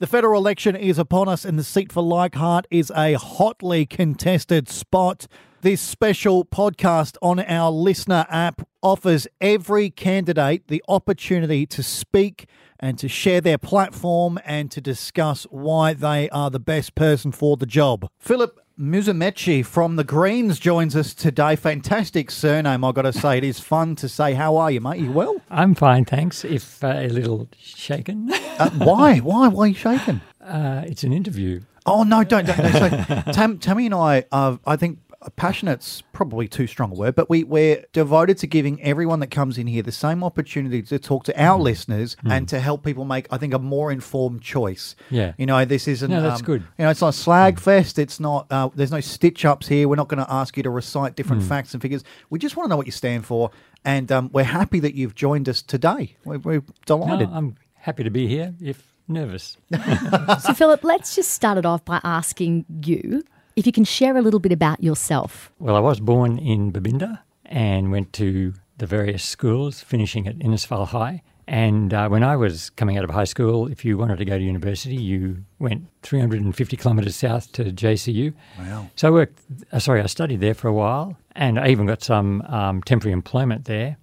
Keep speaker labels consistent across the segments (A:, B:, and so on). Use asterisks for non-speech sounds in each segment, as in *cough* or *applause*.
A: The federal election is upon us, and the seat for Leichhardt is a hotly contested spot. This special podcast on our LiSTNR app offers every candidate the opportunity to speak and to share their platform and to discuss why they are the best person for the job. Philip Musumeci from the Greens joins us today. Fantastic surname, i got to say. It is fun to say. How are you, mate? You well?
B: I'm fine, thanks. If uh, a little shaken.
A: uh, why? Why? Why are you shaken?
B: Uh, it's an interview.
A: Oh no! Don't don't. don't. So, Tam, Tammy and I, uh, I think passionate's probably too strong a word, but we, we're devoted to giving everyone that comes in here the same opportunity to talk to our mm. listeners mm. and to help people make, I think, a more informed choice.
B: Yeah.
A: You know, this isn't.
B: No, that's um, good.
A: You know, it's not slag mm. fest. It's not, uh, there's no stitch ups here. We're not going to ask you to recite different mm. facts and figures. We just want to know what you stand for. And um, we're happy that you've joined us today. We're, we're delighted.
B: No, I'm happy to be here, if nervous. *laughs*
C: so, Philip, let's just start it off by asking you if you can share a little bit about yourself.
B: Well, I was born in Babinda and went to the various schools, finishing at Innisfail High. And uh, when I was coming out of high school, if you wanted to go to university, you went 350 kilometres south to JCU.
A: Wow.
B: So I worked, uh, sorry, I studied there for a while and I even got some um, temporary employment there.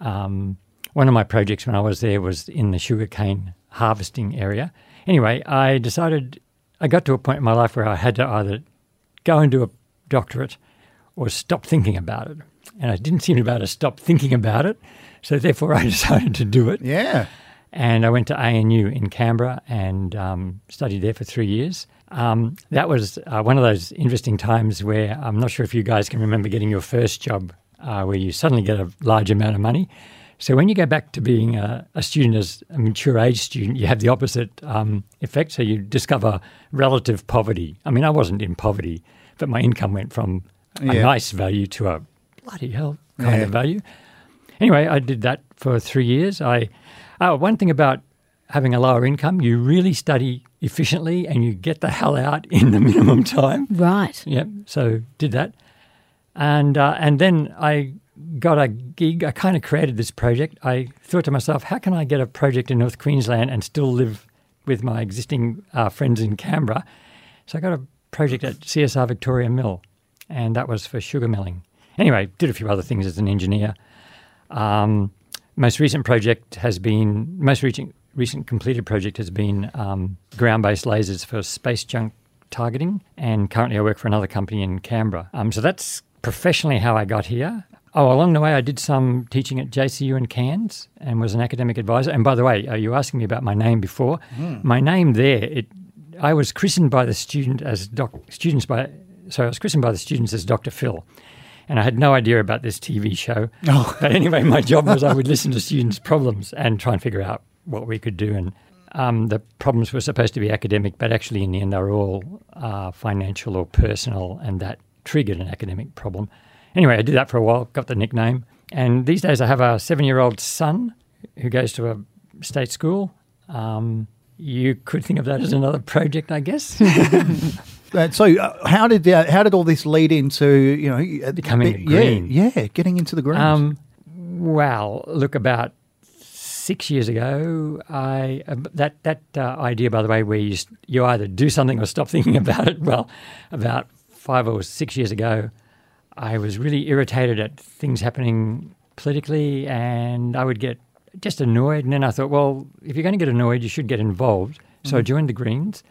B: Um, one of my projects when I was there was in the sugarcane harvesting area. Anyway, I decided I got to a point in my life where I had to either go and do a doctorate or stop thinking about it. And I didn't seem to be able to stop thinking about it. So therefore, I *laughs* decided to do it.
A: Yeah.
B: And I went to ANU in Canberra and um, studied there for three years. Um, that was uh, one of those interesting times where I'm not sure if you guys can remember getting your first job uh, where you suddenly get a large amount of money. So when you go back to being a, a student as a mature age student, you have the opposite um, effect. So you discover relative poverty. I mean, I wasn't in poverty, but my income went from a yeah. nice value to a bloody hell kind yeah. of value. Anyway, I did that for three years. I uh, one thing about having a lower income, you really study efficiently and you get the hell out *laughs* in the minimum time.
C: Right.
B: Yep. So did that, and uh, and then I got a gig. I kind of created this project. I thought to myself, how can I get a project in North Queensland and still live with my existing uh, friends in Canberra? So I got a project at CSR Victoria Mill, and that was for sugar milling. Anyway, did a few other things as an engineer. Um, most recent project has been most recent recent completed project has been um, ground based lasers for space junk targeting, and currently I work for another company in Canberra. Um, so that's professionally how I got here. Oh, along the way, I did some teaching at JCU in Cairns and was an academic advisor. And by the way, are you asking me about my name before? Mm. My name there, it, I was christened by the student as doc, students by, so I was christened by the students as Dr. Phil. And I had no idea about this TV show. *laughs* Oh. But anyway, my job was I would listen to students' problems and try and figure out what we could do. And um, the problems were supposed to be academic, but actually, in the end, they were all uh, financial or personal, and that triggered an academic problem. Anyway, I did that for a while, got the nickname. And these days I have a seven year old son who goes to a state school. Um, you could think of that as another project, I guess. *laughs*
A: Uh, so, uh, how did uh, how did all this lead into you know
B: uh, becoming green?
A: Yeah, yeah, getting into the green. Um,
B: well, look, about six years ago, I uh, that that uh, idea, by the way, where you you either do something or stop *laughs* thinking about it. Well, about five or six years ago, I was really irritated at things happening politically, and I would get just annoyed. And then I thought, well, if you're going to get annoyed, you should get involved. So mm-hmm. I joined the Greens.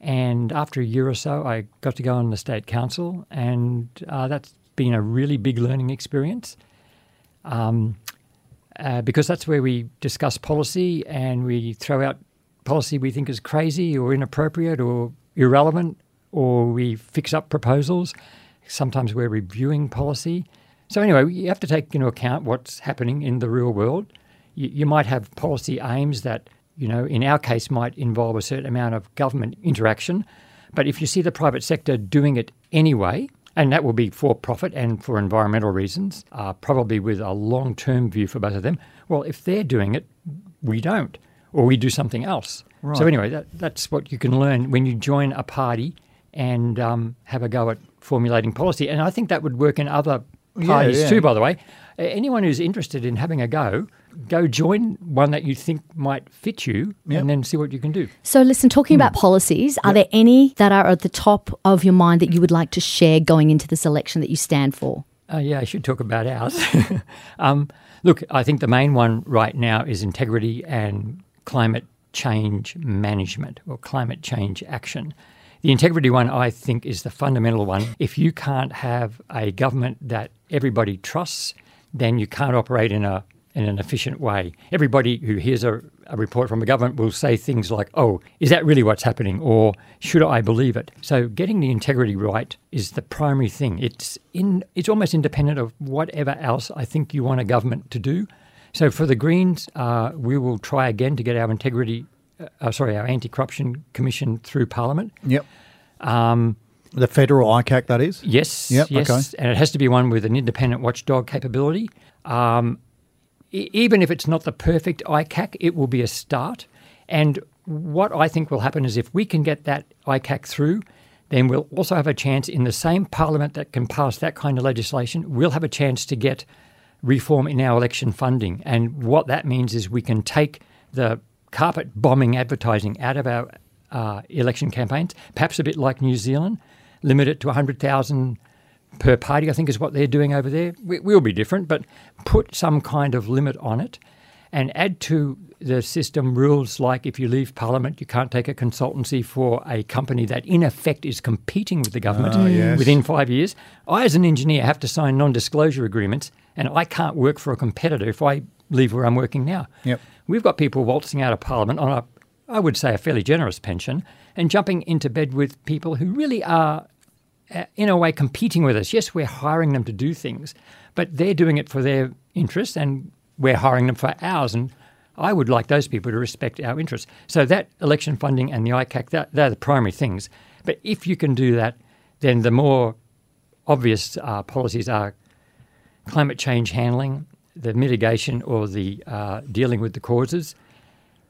B: And after a year or so, I got to go on the state council, and uh, that's been a really big learning experience. Um, uh, because that's where we discuss policy and we throw out policy we think is crazy or inappropriate or irrelevant, or we fix up proposals. Sometimes we're reviewing policy. So, anyway, you have to take into account what's happening in the real world. You, you might have policy aims that, you know, in our case, might involve a certain amount of government interaction. But if you see the private sector doing it anyway, and that will be for profit and for environmental reasons, uh, probably with a long term view for both of them. Well, if they're doing it, we don't, or we do something else. Right. So, anyway, that, that's what you can learn when you join a party and um, have a go at formulating policy. And I think that would work in other parties yeah, yeah. too, by the way. Anyone who's interested in having a go, go join one that you think might fit you
A: Yep.
B: and then see what you can do.
C: So, listen, talking
B: Hmm.
C: about policies, are there any that are at the top of your mind that you would like to share going into this election that you stand for?
B: Uh, yeah, I should talk about ours. *laughs* um, look, I think the main one right now is integrity and climate change management or climate change action. The integrity one, I think, is the fundamental one. If you can't have a government that everybody trusts, then you can't operate in a in an efficient way. Everybody who hears a, a report from a government will say things like, "Oh, is that really what's happening?" or "Should I believe it?" So, getting the integrity right is the primary thing. It's in it's almost independent of whatever else I think you want a government to do. So, for the Greens, uh, we will try again to get our integrity, uh, uh, sorry, our anti-corruption commission through Parliament.
A: Yep. Um, the federal ICAC, that is.
B: Yes,
A: Yep,
B: yes,
A: okay.
B: and it has to be one with an independent watchdog capability. Um, e- even if it's not the perfect ICAC, it will be a start. And what I think will happen is if we can get that ICAC through, then we'll also have a chance in the same parliament that can pass that kind of legislation. We'll have a chance to get reform in our election funding. And what that means is we can take the carpet bombing advertising out of our uh, election campaigns, perhaps a bit like New Zealand, limit it to 100,000 per party, I think is what they're doing over there. We, we'll be different, but put some kind of limit on it and add to the system rules like if you leave Parliament, you can't take a consultancy for a company that in effect is competing with the government
A: Ah, yes.
B: within five years. I, as an engineer, have to sign non disclosure agreements and I can't work for a competitor if I leave where I'm working now.
A: Yep.
B: We've got people waltzing out of Parliament on a, I would say, a fairly generous pension and jumping into bed with people who really are uh, in a way competing with us. Yes, we're hiring them to do things, but they're doing it for their interests and we're hiring them for ours. And I would like those people to respect our interests. So that election funding and the ICAC, that, they're the primary things. But if you can do that, then the more obvious uh, policies are climate change handling, the mitigation or the uh, dealing with the causes.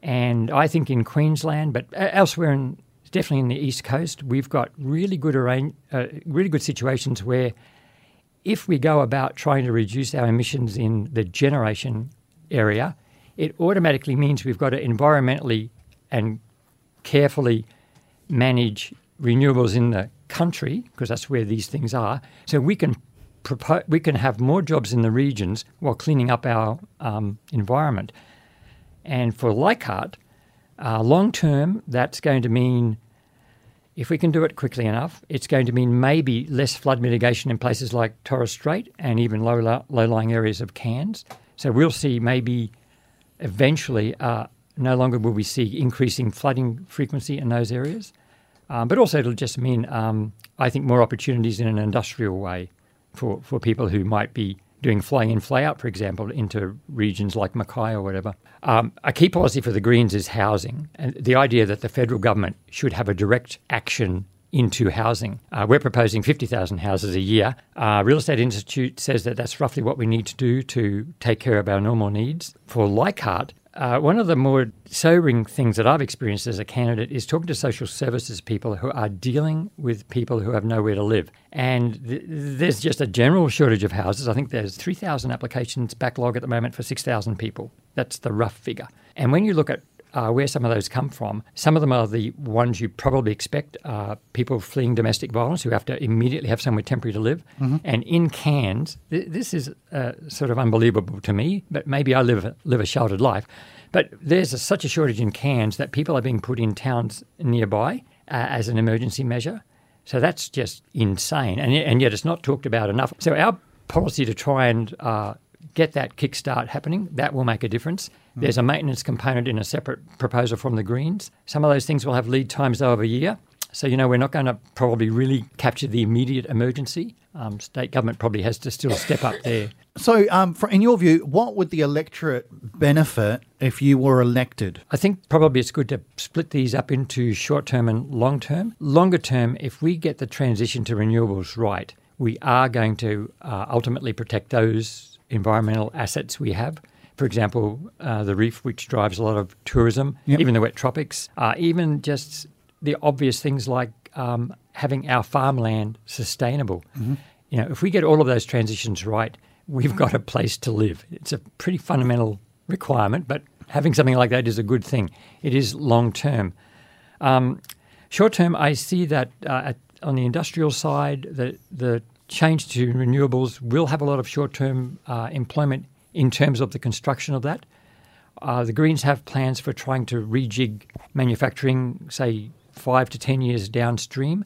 B: And I think in Queensland, but uh, elsewhere in definitely in the east coast, we've got really good arrange, uh, really good situations where if we go about trying to reduce our emissions in the generation area, it automatically means we've got to environmentally and carefully manage renewables in the country because that's where these things are. So we can propo- we can have more jobs in the regions while cleaning up our um, environment. And for Leichhardt, uh, long term, that's going to mean if we can do it quickly enough, it's going to mean maybe less flood mitigation in places like Torres Strait and even low low lying areas of Cairns. So we'll see maybe eventually uh, no longer will we see increasing flooding frequency in those areas. Um, but also, it'll just mean, um, I think, more opportunities in an industrial way for, for people who might be doing fly in, fly out, for example, into regions like Mackay or whatever. Um, a key policy for the Greens is housing, and the idea that the federal government should have a direct action into housing. Uh, we're proposing 50,000 houses a year. Uh, Real Estate Institute says that that's roughly what we need to do to take care of our normal needs. For Leichhardt, uh, one of the more sobering things that I've experienced as a candidate is talking to social services people who are dealing with people who have nowhere to live. And th- there's just a general shortage of houses. I think there's 3,000 applications backlog at the moment for 6,000 people. That's the rough figure. And when you look at uh, where some of those come from. Some of them are the ones you probably expect uh, people fleeing domestic violence who have to immediately have somewhere temporary to live. And in Cairns, th- this is uh, sort of unbelievable to me, but maybe I live, live a sheltered life. But there's a, such a shortage in Cairns that people are being put in towns nearby uh, as an emergency measure. So that's just insane. And, and yet it's not talked about enough. So our policy to try and uh, get that kickstart happening, that will make a difference. There's a maintenance component in a separate proposal from the Greens. Some of those things will have lead times though of a year. So, you know, we're not going to probably really capture the immediate emergency. Um, state government probably has to still step up there.
A: So, um, for, in your view, what would the electorate benefit if you were elected?
B: I think probably it's good to split these up into short term and long term. Longer term, if we get the transition to renewables right, we are going to uh, ultimately protect those environmental assets we have. For example, uh, the reef, which drives a lot of tourism,
A: Yep.
B: even the wet tropics, uh, even just the obvious things like um, having our farmland sustainable. You know, if we get all of those transitions right, we've got a place to live. It's a pretty fundamental requirement, but having something like that is a good thing. It is long term. Um, short term, I see that uh, at, on the industrial side, the, the change to renewables will have a lot of short term uh, employment in terms of the construction of that. Uh, the Greens have plans for trying to rejig manufacturing, say, five to 10 years downstream.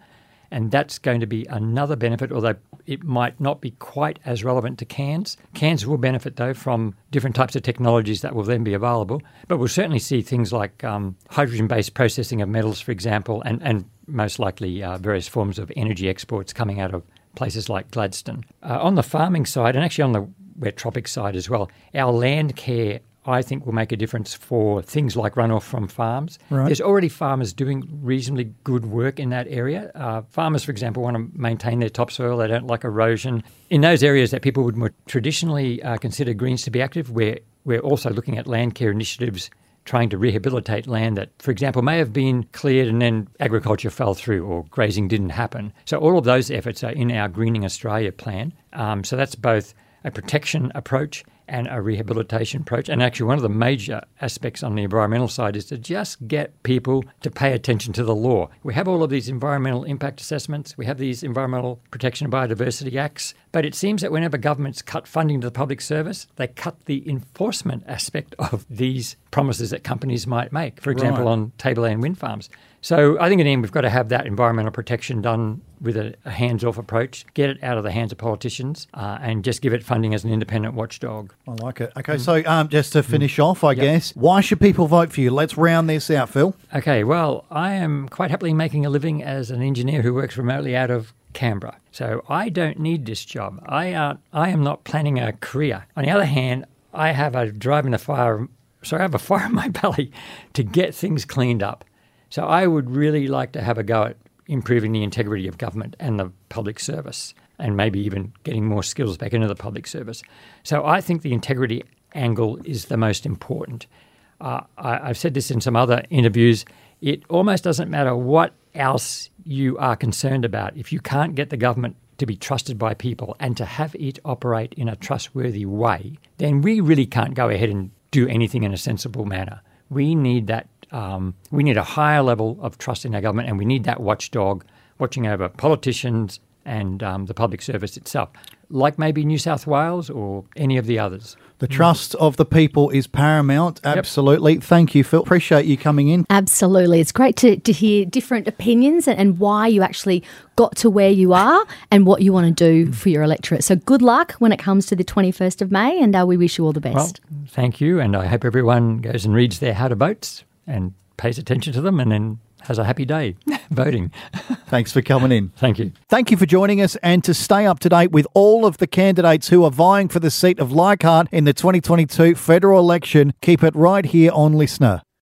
B: And that's going to be another benefit, although it might not be quite as relevant to Cairns. Cairns will benefit, though, from different types of technologies that will then be available. But we'll certainly see things like um, hydrogen based processing of metals, for example, and, and most likely uh, various forms of energy exports coming out of places like Gladstone. Uh, on the farming side, and actually on the wet tropic side as well, our land care I think will make a difference for things like runoff from farms.
A: Right.
B: There's already farmers doing reasonably good work in that area. Uh, farmers, for example, want to maintain their topsoil, they don't like erosion. In those areas that people would more traditionally uh, consider greens to be active, we're, we're also looking at land care initiatives trying to rehabilitate land that, for example, may have been cleared and then agriculture fell through or grazing didn't happen. So all of those efforts are in our Greening Australia plan. Um, so that's both a protection approach and a rehabilitation approach. And actually, one of the major aspects on the environmental side is to just get people to pay attention to the law. We have all of these environmental impact assessments, we have these Environmental Protection and Biodiversity Acts, but it seems that whenever governments cut funding to the public service, they cut the enforcement aspect of these promises that companies might make, for example,
A: Right.
B: on tableland wind farms. So I think in the end, we've got to have that environmental protection done with a, a hands-off approach, get it out of the hands of politicians, uh, and just give it funding as an independent watchdog.
A: I like it. Okay, so um, just to finish off, I guess, why should people vote for you? Let's round this out, Phil.
B: Okay, well, I am quite happily making a living as an engineer who works remotely out of Canberra. So I don't need this job. I, uh, I am not planning a career. On the other hand, I have a drive in the fire. Sorry, I have a fire in my *laughs* belly to get things cleaned up. So I would really like to have a go at improving the integrity of government and the public service, and maybe even getting more skills back into the public service. So I think the integrity angle is the most important. Uh, I, I've said this in some other interviews. It almost doesn't matter what else you are concerned about. If you can't get the government to be trusted by people and to have it operate in a trustworthy way, then we really can't go ahead and do anything in a sensible manner. We need that. Um, we need a higher level of trust in our government, and we need that watchdog watching over politicians and um, the public service itself, like maybe New South Wales or any of the others.
A: The trust of the people is paramount. Absolutely. Thank you, Phil. Appreciate you coming in.
C: Absolutely. It's great to, to hear different opinions and, and why you actually got to where you are and what you want to do for your electorate. So good luck when it comes to the 21st of May, and uh, we wish you all the
B: Well,
C: best.
B: thank you, and I hope everyone goes and reads their how to votes and pays attention to them, and then has a happy day *laughs* voting.
A: Thanks for coming in.
B: Thank you.
A: Thank you for joining us and to stay up to date with all of the candidates who are vying for the seat of Leichhardt in the 2022 federal election, keep it right here on LiSTNR.